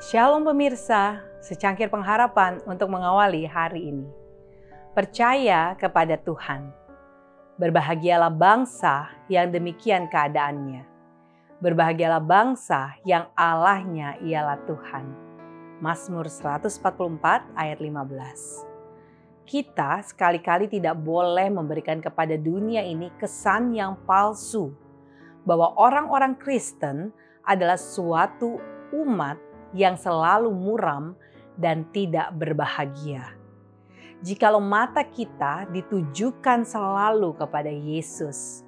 Shalom pemirsa, secangkir pengharapan untuk mengawali hari ini. Percaya kepada Tuhan. Berbahagialah bangsa yang demikian keadaannya. Berbahagialah bangsa yang Allahnya ialah Tuhan. Mazmur 144 ayat 15. Kita sekali-kali tidak boleh memberikan kepada dunia ini kesan yang palsu bahwa orang-orang Kristen adalah suatu umat yang selalu muram dan tidak berbahagia. Jikalau mata kita ditujukan selalu kepada Yesus,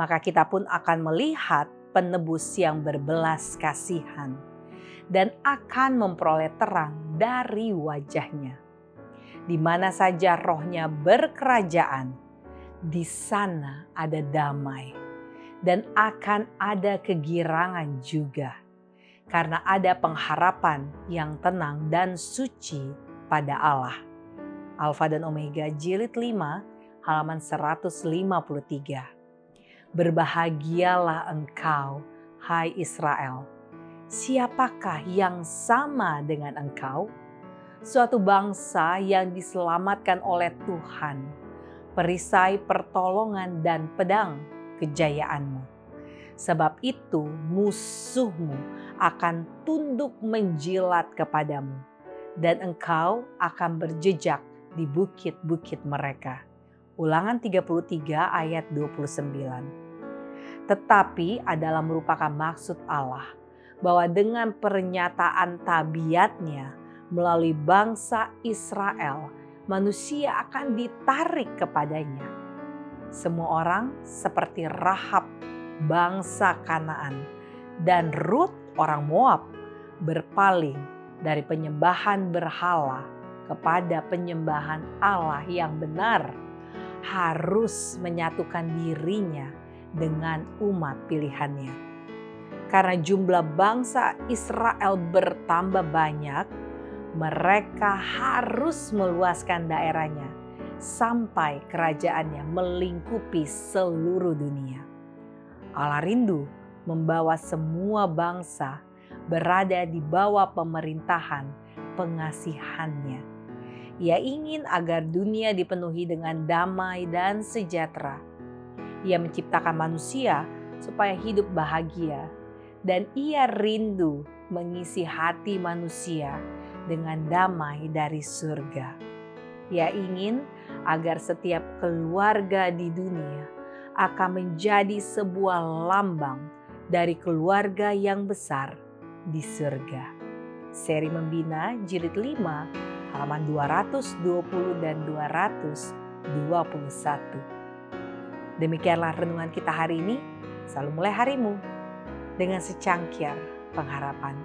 maka kita pun akan melihat penebus yang berbelas kasihan dan akan memperoleh terang dari wajahnya. Di mana saja rohnya berkerajaan, di sana ada damai dan akan ada kegirangan juga karena ada pengharapan yang tenang dan suci pada Allah. Alfa dan Omega jilid 5 halaman 153. Berbahagialah engkau, hai Israel. Siapakah yang sama dengan engkau? Suatu bangsa yang diselamatkan oleh Tuhan, perisai pertolongan dan pedang kejayaanmu Sebab itu musuhmu akan tunduk menjilat kepadamu dan engkau akan berjejak di bukit-bukit mereka. Ulangan 33 ayat 29. Tetapi adalah merupakan maksud Allah bahwa dengan pernyataan tabiatnya melalui bangsa Israel, manusia akan ditarik kepadanya. Semua orang seperti Rahab bangsa Kanaan, dan Rut orang Moab berpaling dari penyembahan berhala kepada penyembahan Allah yang benar, harus menyatukan dirinya dengan umat pilihannya. Karena jumlah bangsa Israel bertambah banyak, mereka harus meluaskan daerahnya sampai kerajaannya melingkupi seluruh dunia. Allah rindu membawa semua bangsa berada di bawah pemerintahan pengasihannya. Ia ingin agar dunia dipenuhi dengan damai dan sejahtera. Ia menciptakan manusia supaya hidup bahagia, dan ia rindu mengisi hati manusia dengan damai dari surga. Ia ingin agar setiap keluarga di dunia akan menjadi sebuah lambang dari keluarga yang besar di surga. Seri Membina jilid 5 halaman 220 dan 221. Demikianlah renungan kita hari ini. Selalu mulai harimu dengan secangkir pengharapan.